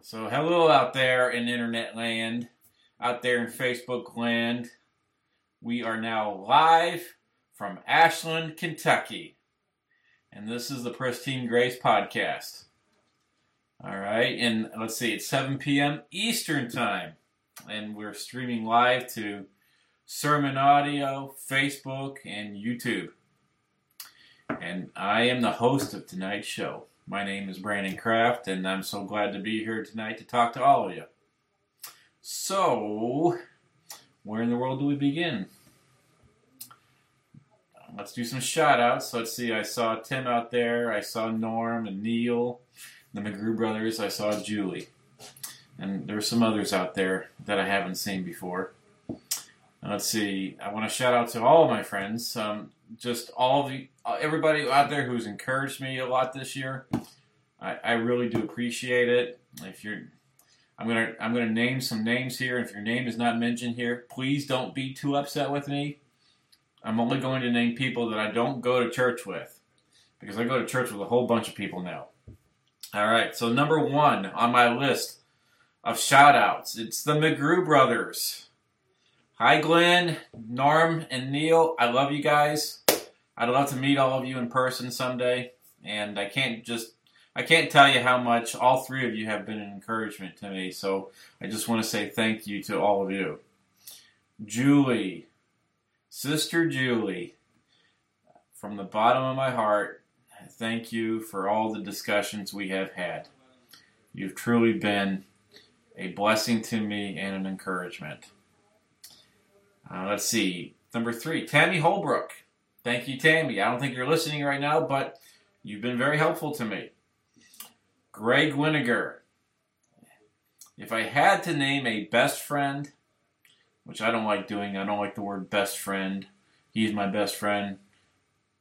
So, hello out there in internet land, out there in Facebook land. We are now live from Ashland, Kentucky. And this is the Pristine Grace Podcast. All right, and let's see, it's 7 p.m. Eastern Time. And we're streaming live to Sermon Audio, Facebook, and YouTube. And I am the host of tonight's show. My name is Brandon Kraft, and I'm so glad to be here tonight to talk to all of you. So, where in the world do we begin? Let's do some shout outs. Let's see, I saw Tim out there, I saw Norm and Neil, the McGrew brothers, I saw Julie. And there's some others out there that I haven't seen before. Let's see. I want to shout out to all of my friends. Um, just all the uh, everybody out there who's encouraged me a lot this year. I, I really do appreciate it. If you're, I'm gonna I'm gonna name some names here. If your name is not mentioned here, please don't be too upset with me. I'm only going to name people that I don't go to church with, because I go to church with a whole bunch of people now. All right. So number one on my list of shout outs, it's the McGrew brothers. Hi, Glenn, Norm, and Neil. I love you guys. I'd love to meet all of you in person someday. And I can't just, I can't tell you how much all three of you have been an encouragement to me. So I just want to say thank you to all of you. Julie, Sister Julie, from the bottom of my heart, thank you for all the discussions we have had. You've truly been a blessing to me and an encouragement. Uh, let's see. Number three, Tammy Holbrook. Thank you, Tammy. I don't think you're listening right now, but you've been very helpful to me. Greg Winiger. If I had to name a best friend, which I don't like doing, I don't like the word best friend. He's my best friend.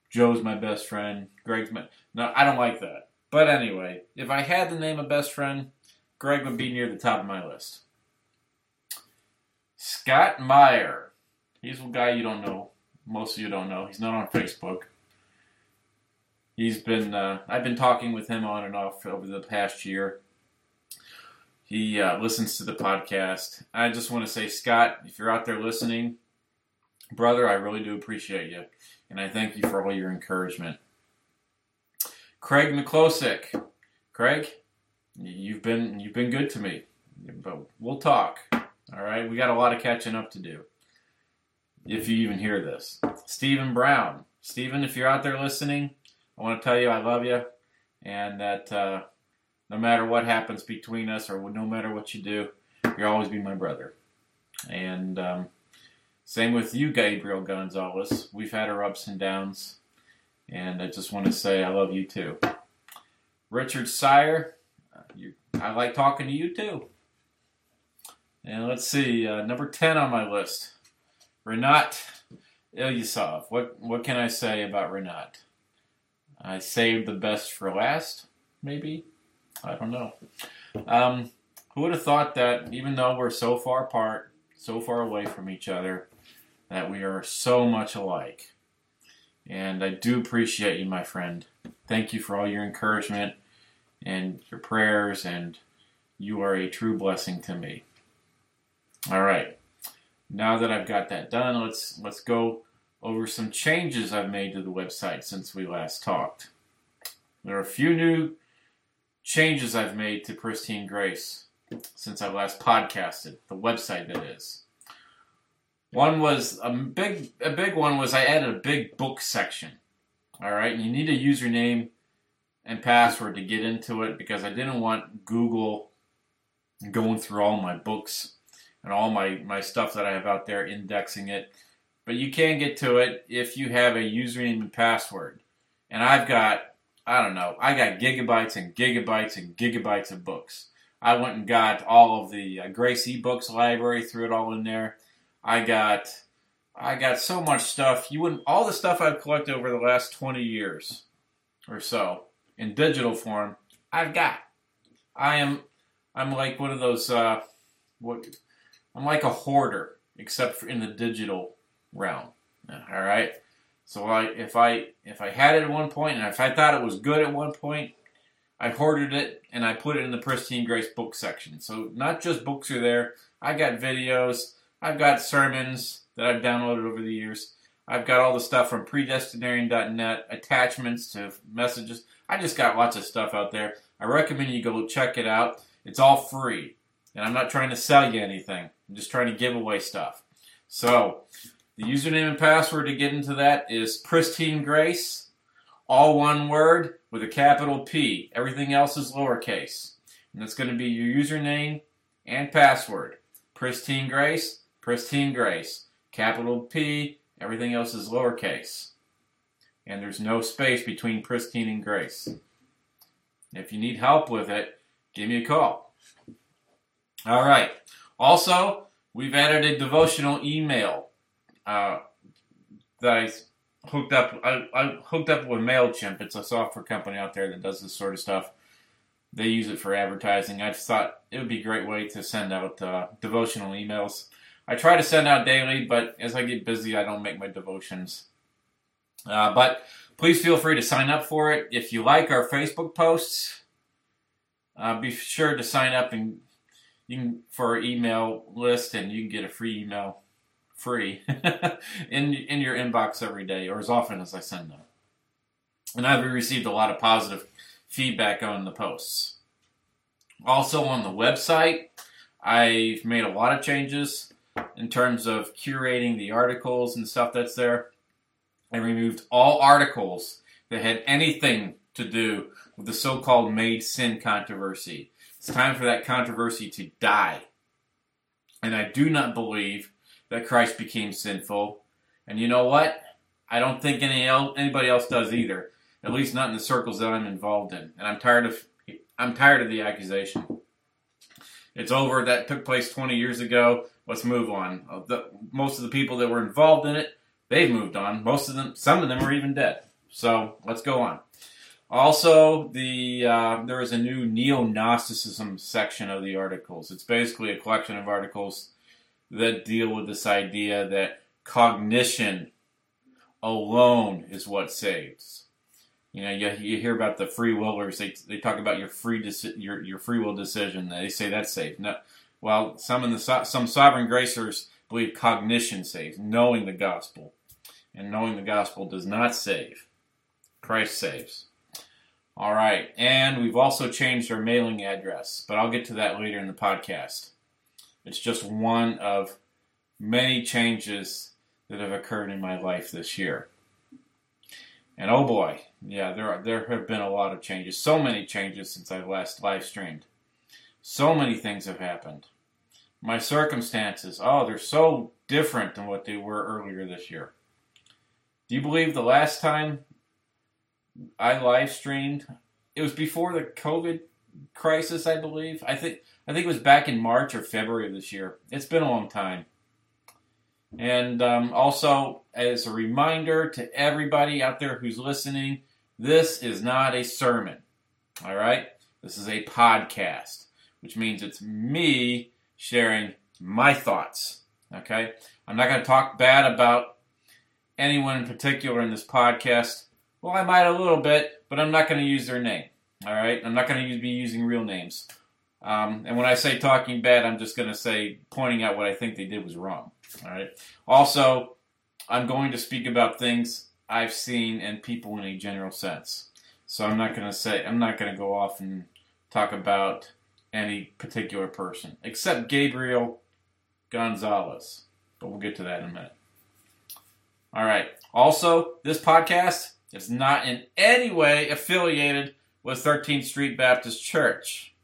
Joe's my best friend. Greg's my. No, I don't like that. But anyway, if I had to name a best friend, Greg would be near the top of my list. Scott Meyer. He's a guy you don't know. Most of you don't know. He's not on Facebook. He's been. Uh, I've been talking with him on and off over the past year. He uh, listens to the podcast. I just want to say, Scott, if you're out there listening, brother, I really do appreciate you, and I thank you for all your encouragement. Craig McClosick, Craig, you've been you've been good to me, but we'll talk. All right, we got a lot of catching up to do if you even hear this. Stephen Brown. Stephen, if you're out there listening, I want to tell you I love you and that uh, no matter what happens between us or no matter what you do, you'll always be my brother. And um, same with you, Gabriel Gonzalez. We've had our ups and downs, and I just want to say I love you too. Richard Sire, you, I like talking to you too. And let's see, uh, number 10 on my list. Renat Ilyasov. What what can I say about Renat? I saved the best for last, maybe. I don't know. Um, who would have thought that even though we're so far apart, so far away from each other, that we are so much alike? And I do appreciate you, my friend. Thank you for all your encouragement and your prayers, and you are a true blessing to me. All right now that I've got that done, let's let's go over some changes I've made to the website since we last talked. There are a few new changes I've made to Pristine Grace since I last podcasted, the website that is. One was a big a big one was I added a big book section. All right, and you need a username and password to get into it because I didn't want Google going through all my books and all my, my stuff that I have out there indexing it. But you can get to it if you have a username and password. And I've got, I don't know, I got gigabytes and gigabytes and gigabytes of books. I went and got all of the uh, Grace eBooks library, threw it all in there. I got, I got so much stuff. You wouldn't, all the stuff I've collected over the last 20 years or so in digital form, I've got. I am, I'm like one of those, uh, what, I'm like a hoarder, except in the digital realm. All right. So I, if I if I had it at one point, and if I thought it was good at one point, I hoarded it and I put it in the Pristine Grace book section. So not just books are there. I got videos. I've got sermons that I've downloaded over the years. I've got all the stuff from predestinarian.net, attachments to messages. I just got lots of stuff out there. I recommend you go check it out. It's all free. And I'm not trying to sell you anything. I'm just trying to give away stuff. So, the username and password to get into that is Pristine Grace, all one word with a capital P. Everything else is lowercase. And it's going to be your username and password. Pristine Grace, Pristine Grace. Capital P, everything else is lowercase. And there's no space between Pristine and Grace. If you need help with it, give me a call. All right. Also, we've added a devotional email uh, that I hooked up. I, I hooked up with Mailchimp. It's a software company out there that does this sort of stuff. They use it for advertising. I just thought it would be a great way to send out uh, devotional emails. I try to send out daily, but as I get busy, I don't make my devotions. Uh, but please feel free to sign up for it. If you like our Facebook posts, uh, be sure to sign up and you can for our email list, and you can get a free email free in in your inbox every day, or as often as I send them. And I've received a lot of positive feedback on the posts. Also on the website, I've made a lot of changes in terms of curating the articles and stuff that's there. I removed all articles that had anything to do with the so called made sin controversy. It's time for that controversy to die. And I do not believe that Christ became sinful. And you know what? I don't think any el- anybody else does either. At least not in the circles that I'm involved in. And I'm tired of I'm tired of the accusation. It's over. That took place 20 years ago. Let's move on. Uh, the, most of the people that were involved in it, they've moved on. Most of them, some of them are even dead. So let's go on. Also, the uh, there is a new neo-Gnosticism section of the articles. It's basically a collection of articles that deal with this idea that cognition alone is what saves. You know, you, you hear about the free willers. They, they talk about your free deci- your your free will decision. They say that's safe. No, well, some in the some sovereign gracers believe cognition saves, knowing the gospel, and knowing the gospel does not save. Christ saves. All right, and we've also changed our mailing address, but I'll get to that later in the podcast. It's just one of many changes that have occurred in my life this year. And oh boy, yeah, there are, there have been a lot of changes. So many changes since I last live streamed. So many things have happened. My circumstances, oh, they're so different than what they were earlier this year. Do you believe the last time I live streamed, it was before the COVID crisis, I believe. I think I think it was back in March or February of this year. It's been a long time. And um, also, as a reminder to everybody out there who's listening, this is not a sermon. All right? This is a podcast, which means it's me sharing my thoughts. Okay? I'm not going to talk bad about anyone in particular in this podcast. Well, I might a little bit, but I'm not going to use their name. All right? I'm not going to be using real names. Um, and when I say talking bad, I'm just going to say pointing out what I think they did was wrong. All right. Also, I'm going to speak about things I've seen and people in a general sense. So I'm not going to say I'm not going to go off and talk about any particular person except Gabriel Gonzalez. But we'll get to that in a minute. All right. Also, this podcast is not in any way affiliated with 13th Street Baptist Church.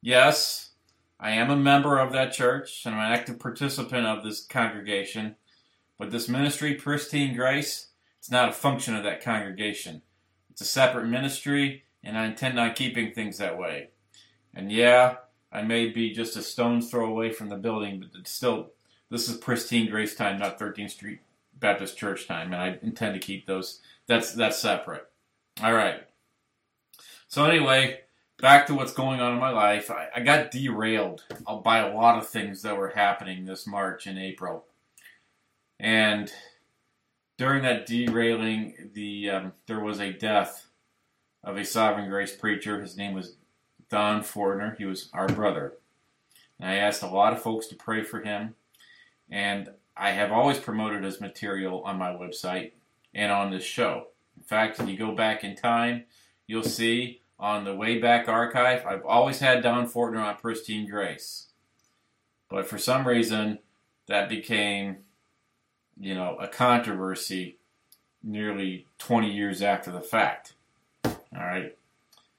Yes, I am a member of that church and I'm an active participant of this congregation, but this ministry, Pristine Grace, it's not a function of that congregation. It's a separate ministry, and I intend on keeping things that way. And yeah, I may be just a stone's throw away from the building, but it's still, this is Pristine Grace time, not 13th Street Baptist Church time, and I intend to keep those. That's that's separate. All right. So anyway, back to what's going on in my life. I, I got derailed by a lot of things that were happening this March and April, and during that derailing, the um, there was a death of a Sovereign Grace preacher. His name was Don Fortner. He was our brother. And I asked a lot of folks to pray for him. And I have always promoted his material on my website and on this show. In fact, if you go back in time, you'll see on the Wayback Archive, I've always had Don Fortner on Pristine Grace. But for some reason, that became, you know, a controversy nearly 20 years after the fact. All right.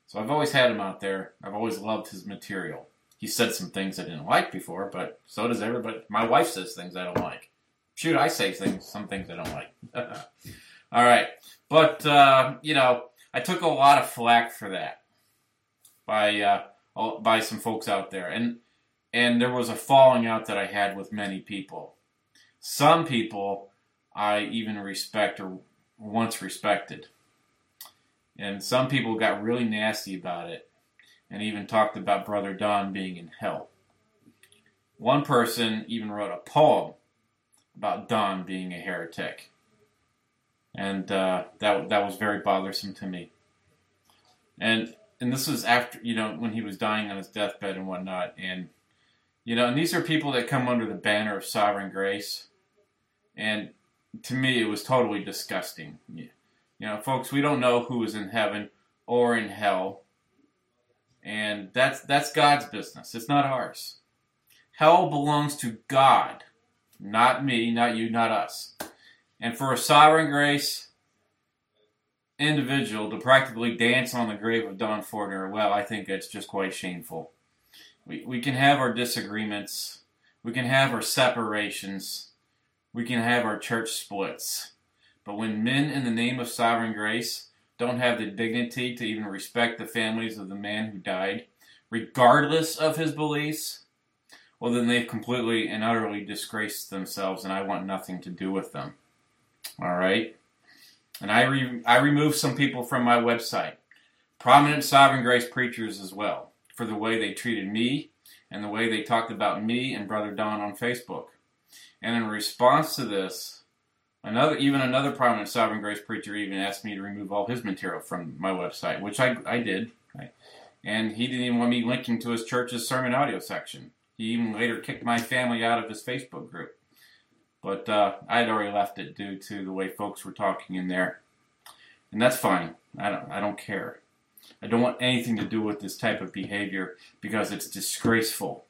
So I've always had him out there. I've always loved his material. He said some things I didn't like before, but so does everybody. My wife says things I don't like. Shoot, I say things, some things I don't like. All right. But, uh, you know, I took a lot of flack for that by uh, by some folks out there, and and there was a falling out that I had with many people. Some people I even respect or once respected, and some people got really nasty about it, and even talked about Brother Don being in hell. One person even wrote a poem about Don being a heretic and uh, that that was very bothersome to me. And and this was after you know when he was dying on his deathbed and whatnot, and you know, and these are people that come under the banner of sovereign grace, and to me, it was totally disgusting. You know, folks, we don't know who is in heaven or in hell, and that's that's God's business. It's not ours. Hell belongs to God, not me, not you, not us. And for a sovereign grace individual to practically dance on the grave of Don Fortner, well, I think that's just quite shameful. We, we can have our disagreements, we can have our separations, we can have our church splits. But when men in the name of sovereign grace don't have the dignity to even respect the families of the man who died, regardless of his beliefs, well, then they've completely and utterly disgraced themselves, and I want nothing to do with them. All right. And I, re- I removed some people from my website, prominent Sovereign Grace preachers as well, for the way they treated me and the way they talked about me and Brother Don on Facebook. And in response to this, another even another prominent Sovereign Grace preacher even asked me to remove all his material from my website, which I, I did. Right? And he didn't even want me linking to his church's sermon audio section. He even later kicked my family out of his Facebook group. But uh, I had already left it due to the way folks were talking in there, and that's fine. I don't. I don't care. I don't want anything to do with this type of behavior because it's disgraceful.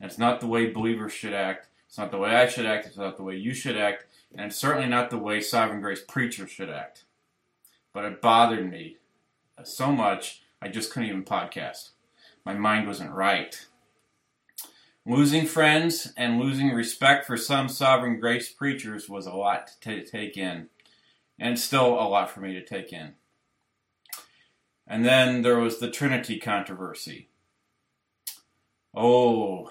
It's not the way believers should act. It's not the way I should act. It's not the way you should act. And it's certainly not the way Sovereign Grace preachers should act. But it bothered me so much, I just couldn't even podcast. My mind wasn't right. Losing friends and losing respect for some sovereign grace preachers was a lot to take in, and still a lot for me to take in. And then there was the Trinity controversy. Oh,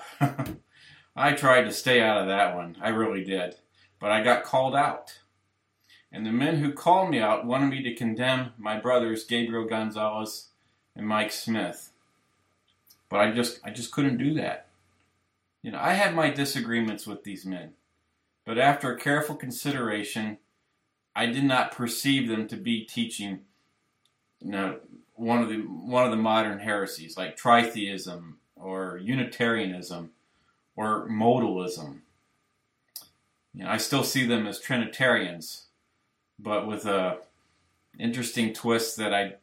I tried to stay out of that one. I really did. But I got called out. And the men who called me out wanted me to condemn my brothers Gabriel Gonzalez and Mike Smith. But I just I just couldn't do that. You know, I had my disagreements with these men, but after careful consideration, I did not perceive them to be teaching, you know, one of the one of the modern heresies like tritheism or Unitarianism or modalism. You know, I still see them as Trinitarians, but with a interesting twist that I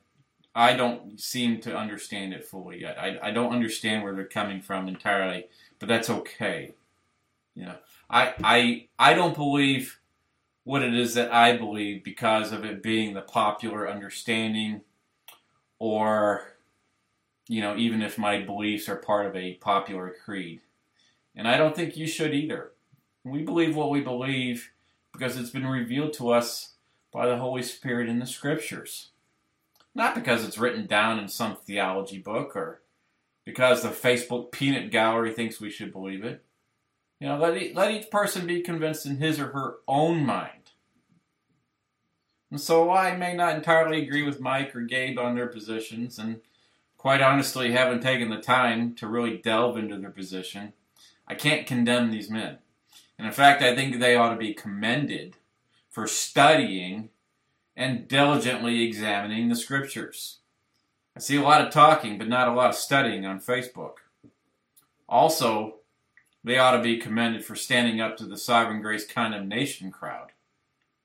I don't seem to understand it fully yet. I, I don't understand where they're coming from entirely but that's okay. You know, I I I don't believe what it is that I believe because of it being the popular understanding, or you know, even if my beliefs are part of a popular creed. And I don't think you should either. We believe what we believe because it's been revealed to us by the Holy Spirit in the Scriptures. Not because it's written down in some theology book or because the Facebook peanut gallery thinks we should believe it. You know, let, let each person be convinced in his or her own mind. And so I may not entirely agree with Mike or Gabe on their positions, and quite honestly haven't taken the time to really delve into their position. I can't condemn these men. And in fact, I think they ought to be commended for studying and diligently examining the scriptures. I see a lot of talking, but not a lot of studying on Facebook. Also, they ought to be commended for standing up to the sovereign grace condemnation crowd.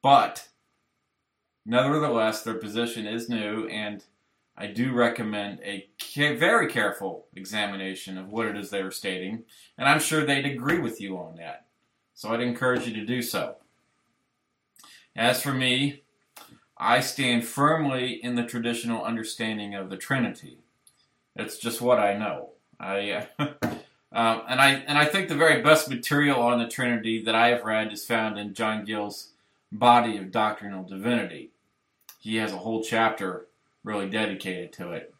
But, nevertheless, their position is new, and I do recommend a very careful examination of what it is they are stating, and I'm sure they'd agree with you on that. So I'd encourage you to do so. As for me, I stand firmly in the traditional understanding of the Trinity. It's just what I know. I uh, um, and I and I think the very best material on the Trinity that I have read is found in John Gill's Body of Doctrinal Divinity. He has a whole chapter really dedicated to it.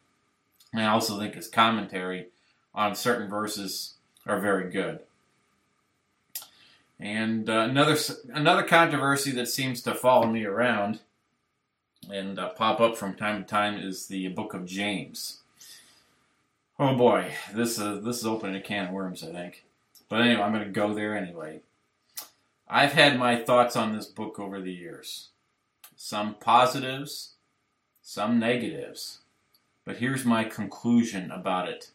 And I also think his commentary on certain verses are very good. And uh, another another controversy that seems to follow me around and uh, pop up from time to time is the Book of James. Oh boy, this is this is opening a can of worms, I think. But anyway, I'm going to go there anyway. I've had my thoughts on this book over the years. Some positives, some negatives. But here's my conclusion about it.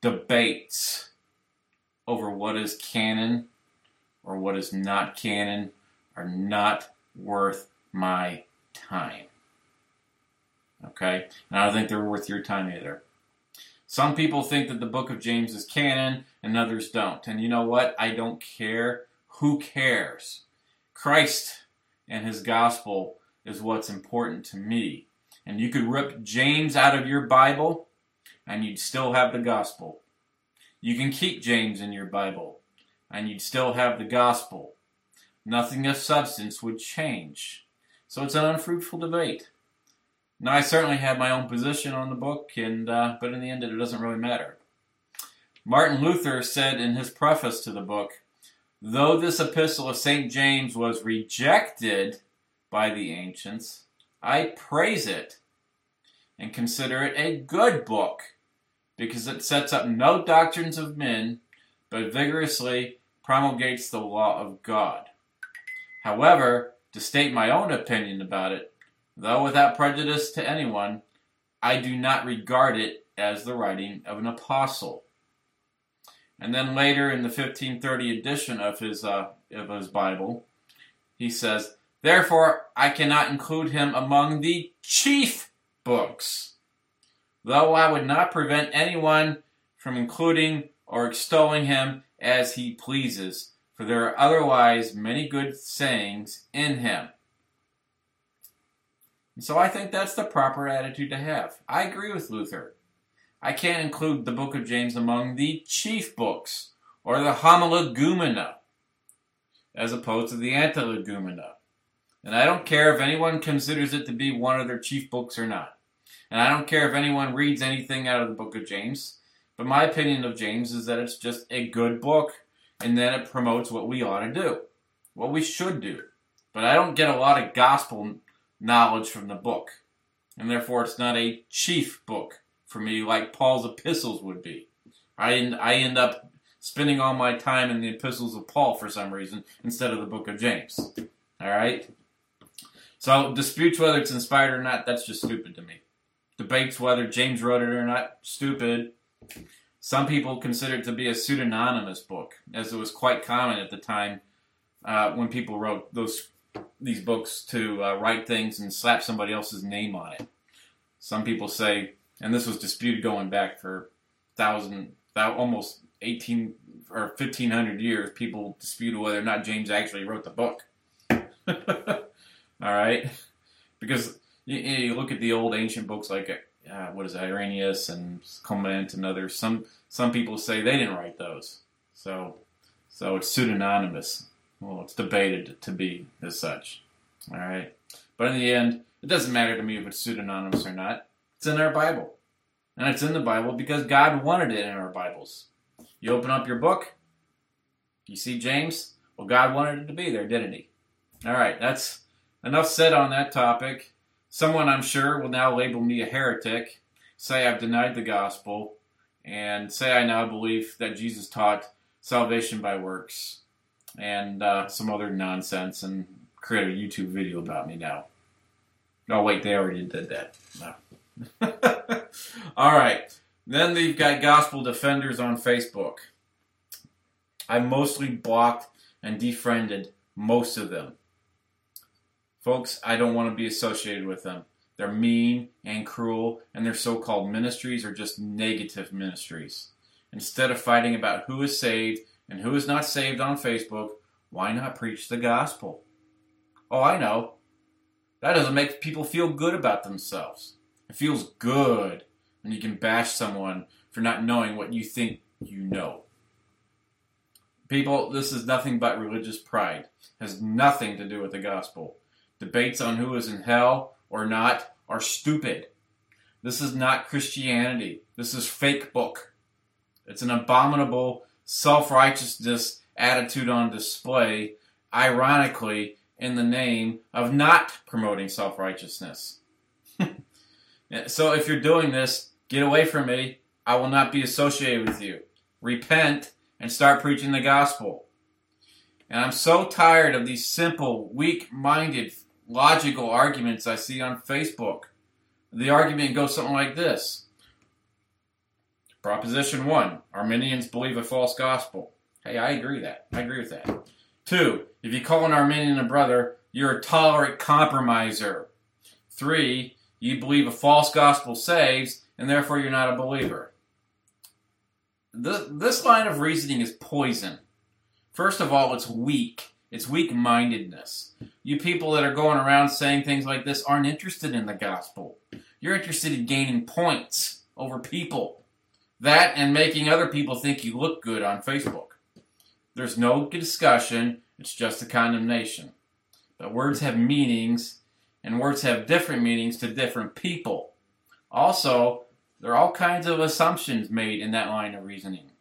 Debates over what is canon or what is not canon are not worth my time. Okay? And I don't think they're worth your time either. Some people think that the book of James is canon and others don't. And you know what? I don't care. Who cares? Christ and his gospel is what's important to me. And you could rip James out of your Bible and you'd still have the gospel. You can keep James in your Bible and you'd still have the gospel. Nothing of substance would change. So it's an unfruitful debate. Now, I certainly have my own position on the book, and uh, but in the end, it doesn't really matter. Martin Luther said in his preface to the book, though this epistle of St. James was rejected by the ancients, I praise it and consider it a good book because it sets up no doctrines of men, but vigorously promulgates the law of God. However, to state my own opinion about it, though without prejudice to anyone, I do not regard it as the writing of an apostle. And then later in the 1530 edition of his, uh, of his Bible, he says, Therefore, I cannot include him among the chief books, though I would not prevent anyone from including or extolling him as he pleases for there are otherwise many good sayings in him. And so I think that's the proper attitude to have. I agree with Luther. I can't include the book of James among the chief books or the homologoumena as opposed to the antilegomena. And I don't care if anyone considers it to be one of their chief books or not. And I don't care if anyone reads anything out of the book of James. But my opinion of James is that it's just a good book and then it promotes what we ought to do, what we should do. But I don't get a lot of gospel knowledge from the book, and therefore it's not a chief book for me like Paul's epistles would be. I end, I end up spending all my time in the epistles of Paul for some reason instead of the book of James. All right? So disputes whether it's inspired or not, that's just stupid to me. Debates whether James wrote it or not, stupid. Some people consider it to be a pseudonymous book, as it was quite common at the time uh, when people wrote those these books to uh, write things and slap somebody else's name on it. Some people say, and this was disputed going back for thousand, almost eighteen or fifteen hundred years. People disputed whether or not James actually wrote the book. All right, because you, you look at the old ancient books like uh, what is it, Irenaeus and Clement and others. Some some people say they didn't write those, so so it's pseudonymous. Well, it's debated to be as such. All right, but in the end, it doesn't matter to me if it's pseudonymous or not. It's in our Bible, and it's in the Bible because God wanted it in our Bibles. You open up your book, you see James. Well, God wanted it to be there, didn't He? All right, that's enough said on that topic. Someone, I'm sure, will now label me a heretic, say I've denied the gospel, and say I now believe that Jesus taught salvation by works, and uh, some other nonsense, and create a YouTube video about me now. Oh, wait, they already did that. No. All right. Then they've got gospel defenders on Facebook. I mostly blocked and defriended most of them. Folks, I don't want to be associated with them. They're mean and cruel, and their so called ministries are just negative ministries. Instead of fighting about who is saved and who is not saved on Facebook, why not preach the gospel? Oh, I know. That doesn't make people feel good about themselves. It feels good when you can bash someone for not knowing what you think you know. People, this is nothing but religious pride. It has nothing to do with the gospel. Debates on who is in hell or not are stupid. This is not Christianity. This is fake book. It's an abominable self-righteousness attitude on display, ironically, in the name of not promoting self-righteousness. so if you're doing this, get away from me. I will not be associated with you. Repent and start preaching the gospel. And I'm so tired of these simple, weak minded, logical arguments I see on Facebook. The argument goes something like this Proposition 1 Arminians believe a false gospel. Hey, I agree that. I agree with that. Two, if you call an Arminian a brother, you're a tolerant compromiser. Three, you believe a false gospel saves, and therefore you're not a believer this line of reasoning is poison. First of all, it's weak. It's weak mindedness. You people that are going around saying things like this aren't interested in the gospel. You're interested in gaining points over people. That and making other people think you look good on Facebook. There's no discussion, it's just a condemnation. But words have meanings, and words have different meanings to different people. Also, there are all kinds of assumptions made in that line of reasoning.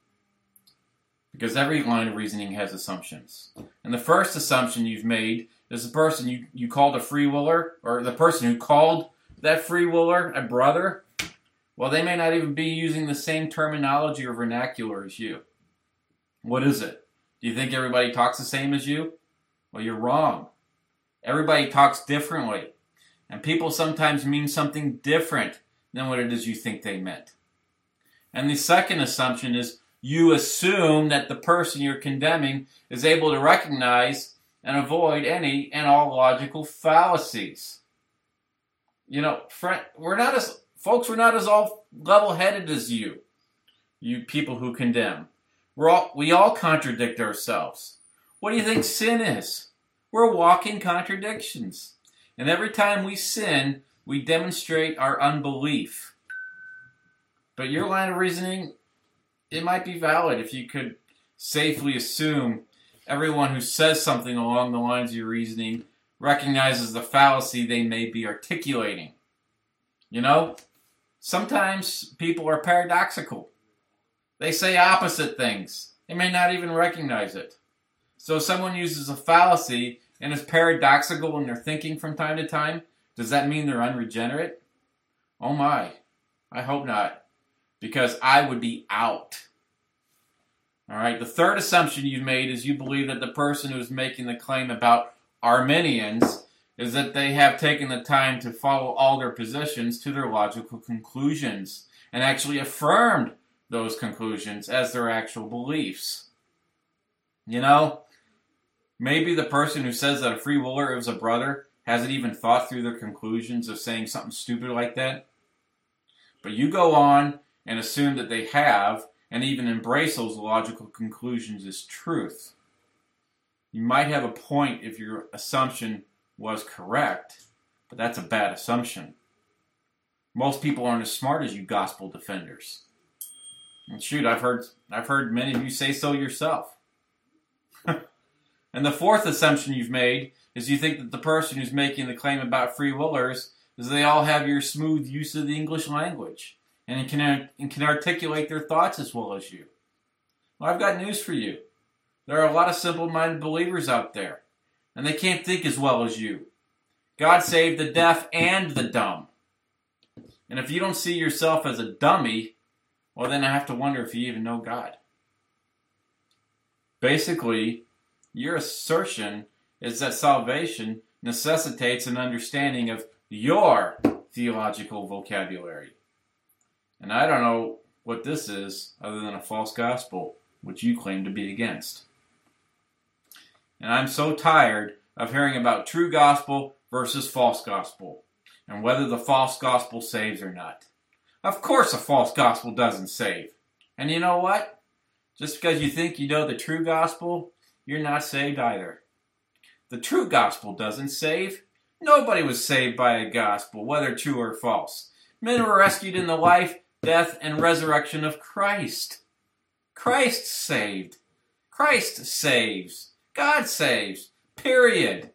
Because every line of reasoning has assumptions. And the first assumption you've made is the person you, you called a free willer, or the person who called that free willer a brother, well, they may not even be using the same terminology or vernacular as you. What is it? Do you think everybody talks the same as you? Well, you're wrong. Everybody talks differently. And people sometimes mean something different than what it is you think they meant. And the second assumption is you assume that the person you're condemning is able to recognize and avoid any and all logical fallacies. You know, friend, we're not as folks, we're not as all level-headed as you. You people who condemn. We're all we all contradict ourselves. What do you think sin is? We're walking contradictions. And every time we sin, we demonstrate our unbelief. But your line of reasoning, it might be valid if you could safely assume everyone who says something along the lines of your reasoning recognizes the fallacy they may be articulating. You know, sometimes people are paradoxical. They say opposite things. They may not even recognize it. So if someone uses a fallacy and is paradoxical in their thinking from time to time, does that mean they're unregenerate? Oh my, I hope not, because I would be out. All right, the third assumption you've made is you believe that the person who's making the claim about Arminians is that they have taken the time to follow all their positions to their logical conclusions and actually affirmed those conclusions as their actual beliefs. You know, maybe the person who says that a free willer is a brother hasn't even thought through their conclusions of saying something stupid like that. But you go on and assume that they have, and even embrace those logical conclusions as truth. You might have a point if your assumption was correct, but that's a bad assumption. Most people aren't as smart as you gospel defenders. And shoot, I've heard I've heard many of you say so yourself. and the fourth assumption you've made is you think that the person who's making the claim about free willers is they all have your smooth use of the English language and can, and can articulate their thoughts as well as you. Well, I've got news for you. There are a lot of simple minded believers out there, and they can't think as well as you. God saved the deaf and the dumb. And if you don't see yourself as a dummy, well, then I have to wonder if you even know God. Basically, your assertion is that salvation necessitates an understanding of your theological vocabulary. And I don't know what this is other than a false gospel, which you claim to be against. And I'm so tired of hearing about true gospel versus false gospel and whether the false gospel saves or not. Of course, a false gospel doesn't save. And you know what? Just because you think you know the true gospel, you're not saved either. The true gospel doesn't save. Nobody was saved by a gospel, whether true or false. Men were rescued in the life, death, and resurrection of Christ. Christ saved. Christ saves. God saves. Period.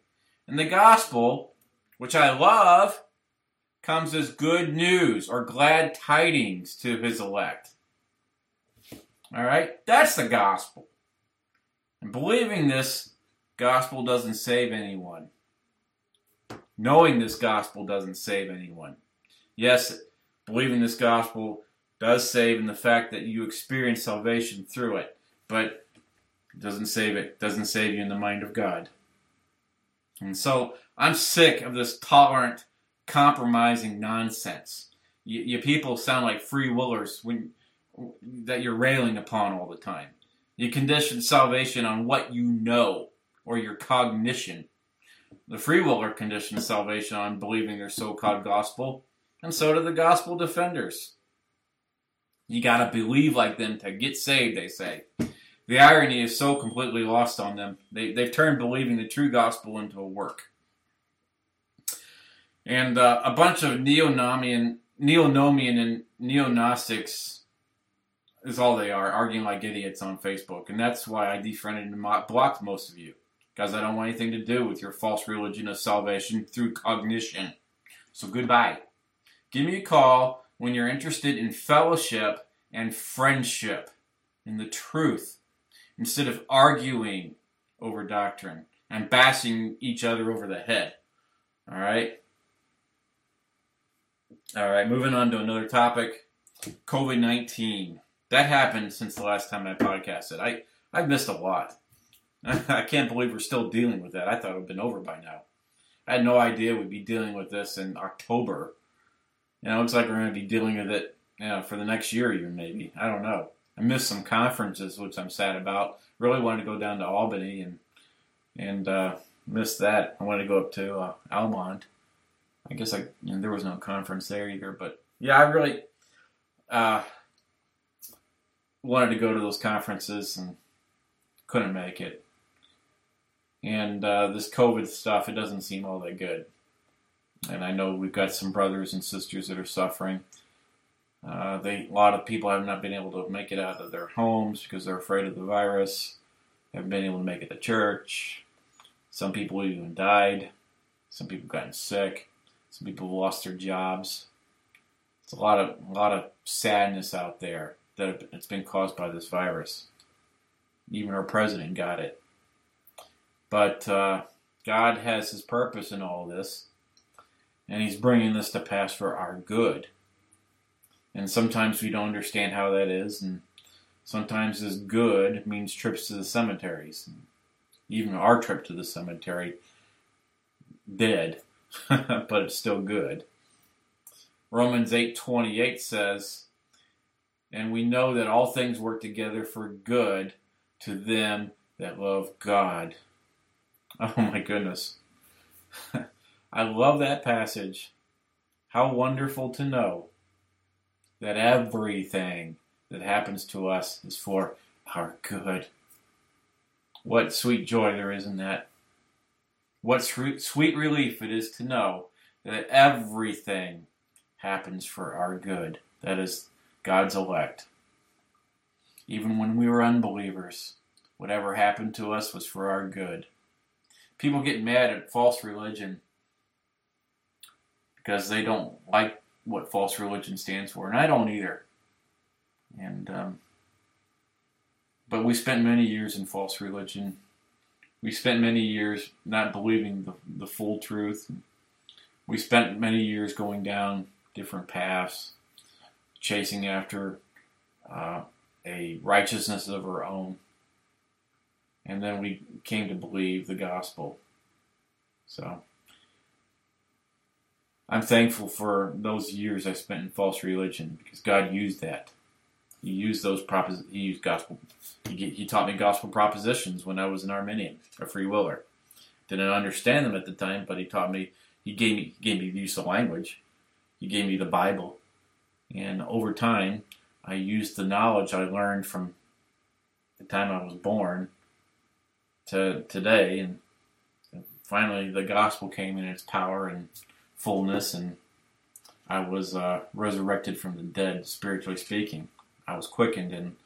And the gospel, which I love, comes as good news or glad tidings to his elect. All right? That's the gospel. And believing this gospel doesn't save anyone. Knowing this gospel doesn't save anyone. Yes, believing this gospel does save in the fact that you experience salvation through it, but it doesn't save it, doesn't save you in the mind of God. And so I'm sick of this tolerant, compromising nonsense. You, you people sound like free willers when that you're railing upon all the time. You condition salvation on what you know or your cognition. The free willer conditions salvation on believing their so-called gospel, and so do the gospel defenders. You gotta believe like them to get saved, they say. The irony is so completely lost on them. They, they've turned believing the true gospel into a work. And uh, a bunch of neo-nomian, neo-nomian and neo-Gnostics is all they are, arguing like idiots on Facebook. And that's why I defriended and blocked most of you. Because I don't want anything to do with your false religion of salvation through cognition. So goodbye. Give me a call when you're interested in fellowship and friendship, in the truth, instead of arguing over doctrine and bashing each other over the head. All right? All right, moving on to another topic COVID 19. That happened since the last time I podcasted. I, I've missed a lot. I can't believe we're still dealing with that. I thought it would have been over by now. I had no idea we'd be dealing with this in October. Know, it looks like we're going to be dealing with it you know, for the next year, even maybe. I don't know. I missed some conferences, which I'm sad about. Really wanted to go down to Albany and and uh, missed that. I wanted to go up to uh, Almont. I guess I you know, there was no conference there either, but yeah, I really uh, wanted to go to those conferences and couldn't make it. And uh, this COVID stuff, it doesn't seem all that good. And I know we've got some brothers and sisters that are suffering. Uh, they, a lot of people have not been able to make it out of their homes because they're afraid of the virus. Haven't been able to make it to church. Some people even died. Some people gotten sick. Some people lost their jobs. It's a lot of a lot of sadness out there that it's been caused by this virus. Even our president got it. But uh, God has His purpose in all this, and He's bringing this to pass for our good. And sometimes we don't understand how that is, and sometimes this good means trips to the cemeteries. Even our trip to the cemetery, dead, but it's still good. Romans 8:28 says, "And we know that all things work together for good to them that love God." Oh my goodness. I love that passage. How wonderful to know that everything that happens to us is for our good. What sweet joy there is in that. What sweet relief it is to know that everything happens for our good. That is God's elect. Even when we were unbelievers, whatever happened to us was for our good. People get mad at false religion because they don't like what false religion stands for, and I don't either. And um, but we spent many years in false religion. We spent many years not believing the, the full truth. We spent many years going down different paths, chasing after uh, a righteousness of our own. And then we came to believe the gospel. So I'm thankful for those years I spent in false religion because God used that. He used those propos. He used gospel. He, he taught me gospel propositions when I was an Arminian, a free willer. Didn't understand them at the time, but he taught me. He gave me he gave me the use of language. He gave me the Bible, and over time, I used the knowledge I learned from the time I was born to today, and finally the gospel came in its power and fullness, and I was uh, resurrected from the dead, spiritually speaking. I was quickened, and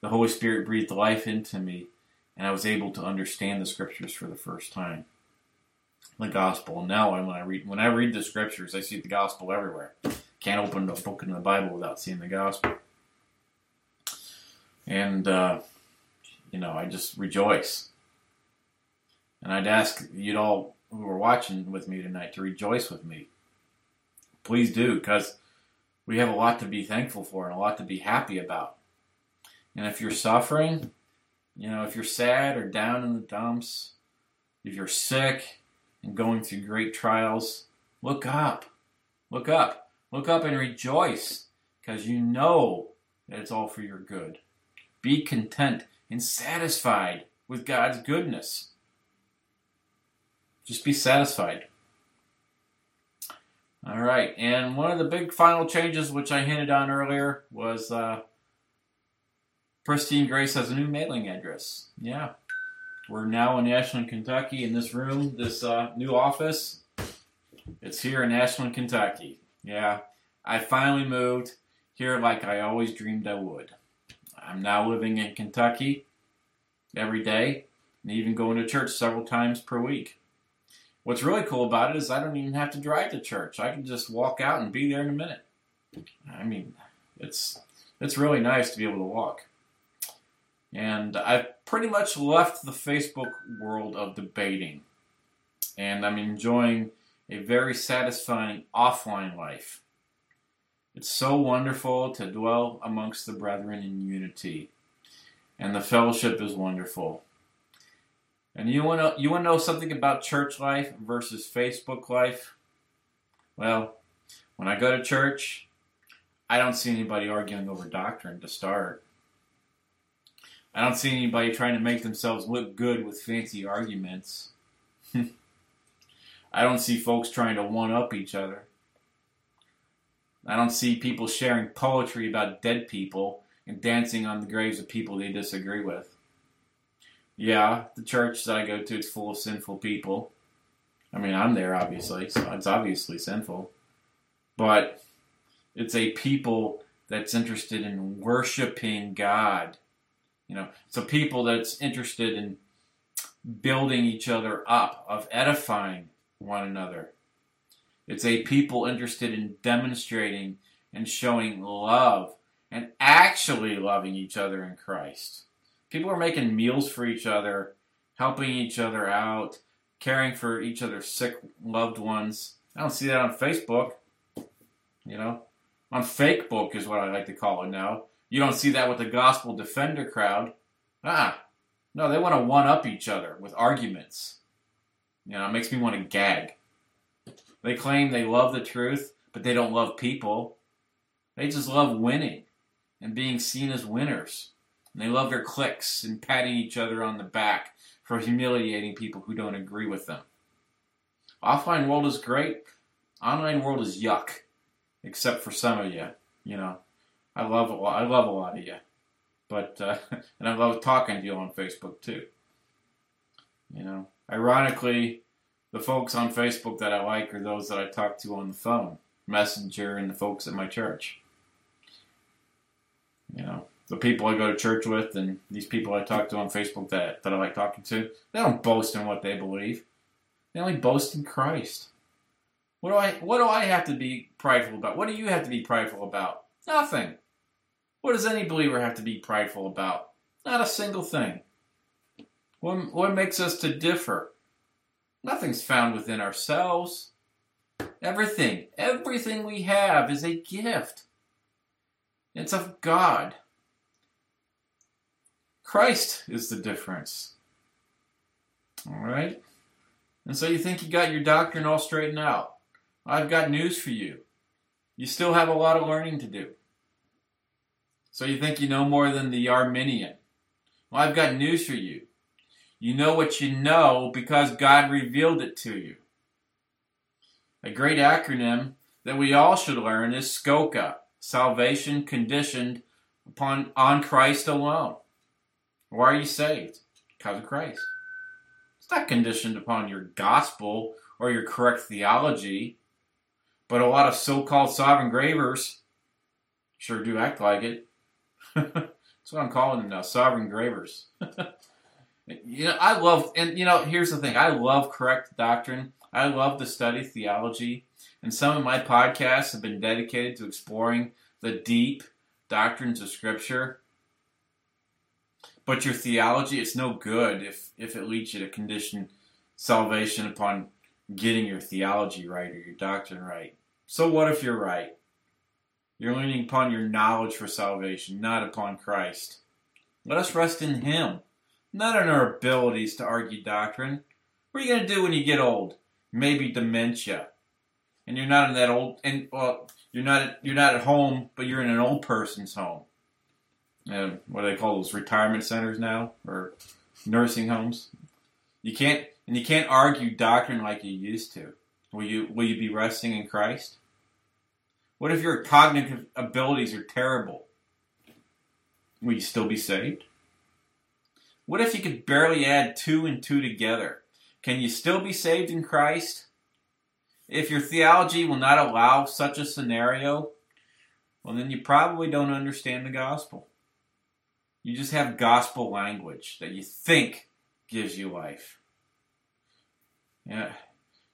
the Holy Spirit breathed life into me, and I was able to understand the scriptures for the first time. The gospel. Now, when I read when I read the scriptures, I see the gospel everywhere. Can't open a book in the Bible without seeing the gospel. And uh, you know, I just rejoice. And I'd ask you'd all who are watching with me tonight to rejoice with me. Please do, because we have a lot to be thankful for and a lot to be happy about. And if you're suffering, you know, if you're sad or down in the dumps, if you're sick and going through great trials, look up. Look up. Look up and rejoice because you know that it's all for your good. Be content and satisfied with God's goodness. Just be satisfied. All right, and one of the big final changes, which I hinted on earlier, was uh, Pristine Grace has a new mailing address. Yeah, we're now in Ashland, Kentucky, in this room, this uh, new office. It's here in Ashland, Kentucky. Yeah, I finally moved here like I always dreamed I would. I'm now living in Kentucky every day and even going to church several times per week. What's really cool about it is I don't even have to drive to church. I can just walk out and be there in a minute. I mean, it's it's really nice to be able to walk. And I've pretty much left the Facebook world of debating. And I'm enjoying a very satisfying offline life. It's so wonderful to dwell amongst the brethren in unity. And the fellowship is wonderful. And you want to you want to know something about church life versus Facebook life? Well, when I go to church, I don't see anybody arguing over doctrine to start. I don't see anybody trying to make themselves look good with fancy arguments. I don't see folks trying to one up each other. I don't see people sharing poetry about dead people and dancing on the graves of people they disagree with yeah, the church that I go to is full of sinful people. I mean, I'm there obviously, so it's obviously sinful. But it's a people that's interested in worshiping God. You know, it's a people that's interested in building each other up, of edifying one another. It's a people interested in demonstrating and showing love and actually loving each other in Christ. People are making meals for each other, helping each other out, caring for each other's sick loved ones. I don't see that on Facebook. You know, on fake book is what I like to call it now. You don't see that with the gospel defender crowd. Ah, no, they want to one up each other with arguments. You know, it makes me want to gag. They claim they love the truth, but they don't love people. They just love winning and being seen as winners. And they love their clicks and patting each other on the back for humiliating people who don't agree with them. Offline world is great. Online world is yuck, except for some of you. You know, I love a lot. I love a lot of you, but uh, and I love talking to you on Facebook too. You know, ironically, the folks on Facebook that I like are those that I talk to on the phone, Messenger, and the folks at my church. You know, the people I go to church with and these people I talk to on Facebook that, that I like talking to, they don't boast in what they believe. They only boast in Christ. What do I what do I have to be prideful about? What do you have to be prideful about? Nothing. What does any believer have to be prideful about? Not a single thing. What, what makes us to differ? Nothing's found within ourselves. Everything, everything we have is a gift. It's of God. Christ is the difference. All right? And so you think you got your doctrine all straightened out. I've got news for you. You still have a lot of learning to do. So you think you know more than the Arminian. Well, I've got news for you. You know what you know because God revealed it to you. A great acronym that we all should learn is SCOCA, salvation conditioned upon on Christ alone. Why are you saved? Because of Christ. It's not conditioned upon your gospel or your correct theology, but a lot of so-called sovereign gracers sure do act like it. That's what I'm calling them now, sovereign gracers. you know, I love, and you know, here's the thing: I love correct doctrine. I love to study theology, and some of my podcasts have been dedicated to exploring the deep doctrines of Scripture. But your theology, it's no good if, if it leads you to condition salvation upon getting your theology right or your doctrine right. So what if you're right? You're leaning upon your knowledge for salvation, not upon Christ. Let us rest in Him, not in our abilities to argue doctrine. What are you going to do when you get old? Maybe dementia and you're not in that old and well you're not you're not at home but you're in an old person's home and what do they call those retirement centers now or nursing homes? You can't and you can't argue doctrine like you used to. Will you will you be resting in christ? What if your cognitive abilities are terrible? Will you still be saved? What if you could barely add two and two together? Can you still be saved in christ? If your theology will not allow such a scenario, well, then you probably don't understand the gospel. You just have gospel language that you think gives you life. Yeah.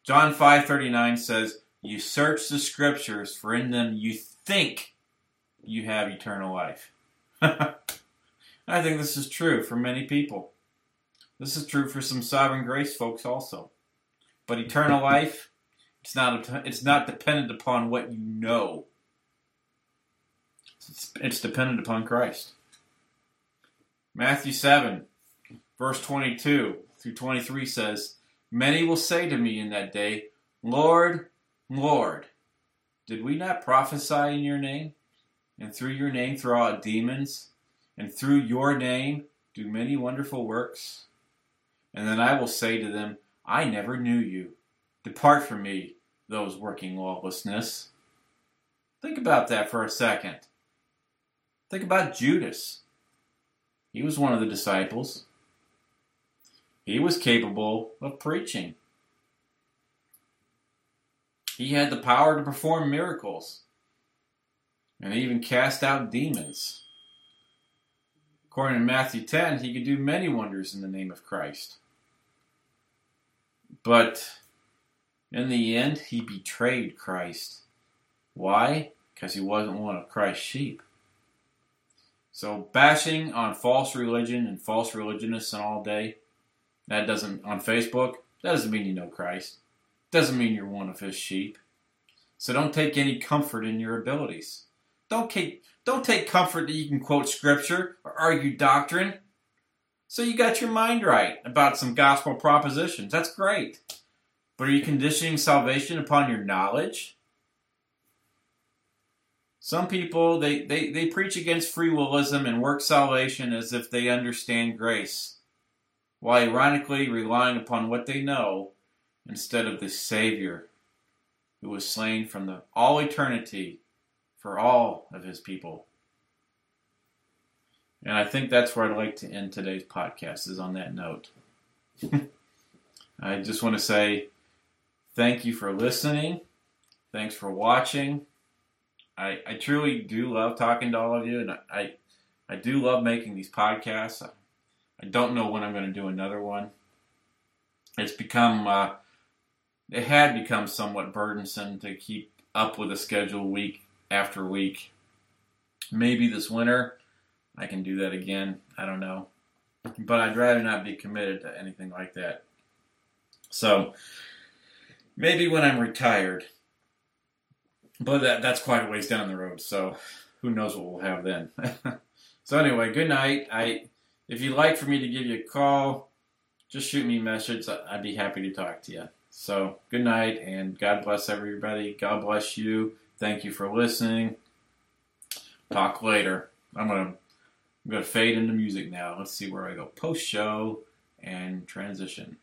John 5:39 says, "You search the scriptures for in them you think you have eternal life." I think this is true for many people. This is true for some sovereign grace folks also. But eternal life it's not. It's not dependent upon what you know. It's, it's dependent upon Christ. Matthew seven, verse twenty-two through twenty-three says, "Many will say to me in that day, Lord, Lord, did we not prophesy in your name, and through your name throw out demons, and through your name do many wonderful works?" And then I will say to them, I never knew you. Depart from me, those working lawlessness. Think about that for a second. Think about Judas. He was one of the disciples. He was capable of preaching. He had the power to perform miracles and even cast out demons. According to Matthew 10, he could do many wonders in the name of Christ. But in the end, he betrayed Christ. Why? Because he wasn't one of Christ's sheep. So bashing on false religion and false religionists and all day, that doesn't on Facebook, that doesn't mean you know Christ. Doesn't mean you're one of his sheep. So don't take any comfort in your abilities. Don't take don't take comfort that you can quote scripture or argue doctrine. So you got your mind right about some gospel propositions. That's great. But are you conditioning salvation upon your knowledge? Some people they, they, they preach against free willism and work salvation as if they understand grace, while ironically relying upon what they know instead of the Savior who was slain from the all eternity for all of his people. And I think that's where I'd like to end today's podcast is on that note. I just want to say Thank you for listening. Thanks for watching. I, I truly do love talking to all of you, and I, I, do love making these podcasts. I, I don't know when I'm going to do another one. It's become, uh, it had become somewhat burdensome to keep up with a schedule week after week. Maybe this winter I can do that again. I don't know. But I'd rather not be committed to anything like that. So, Maybe when I'm retired but that, that's quite a ways down the road. So who knows what we'll have then. so anyway, good night. I if you'd like for me to give you a call, just shoot me a message. I'd be happy to talk to you. So good night and God bless everybody. God bless you. Thank you for listening. Talk later. I'm gonna I'm gonna fade into music now. Let's see where I go. Post show and transition.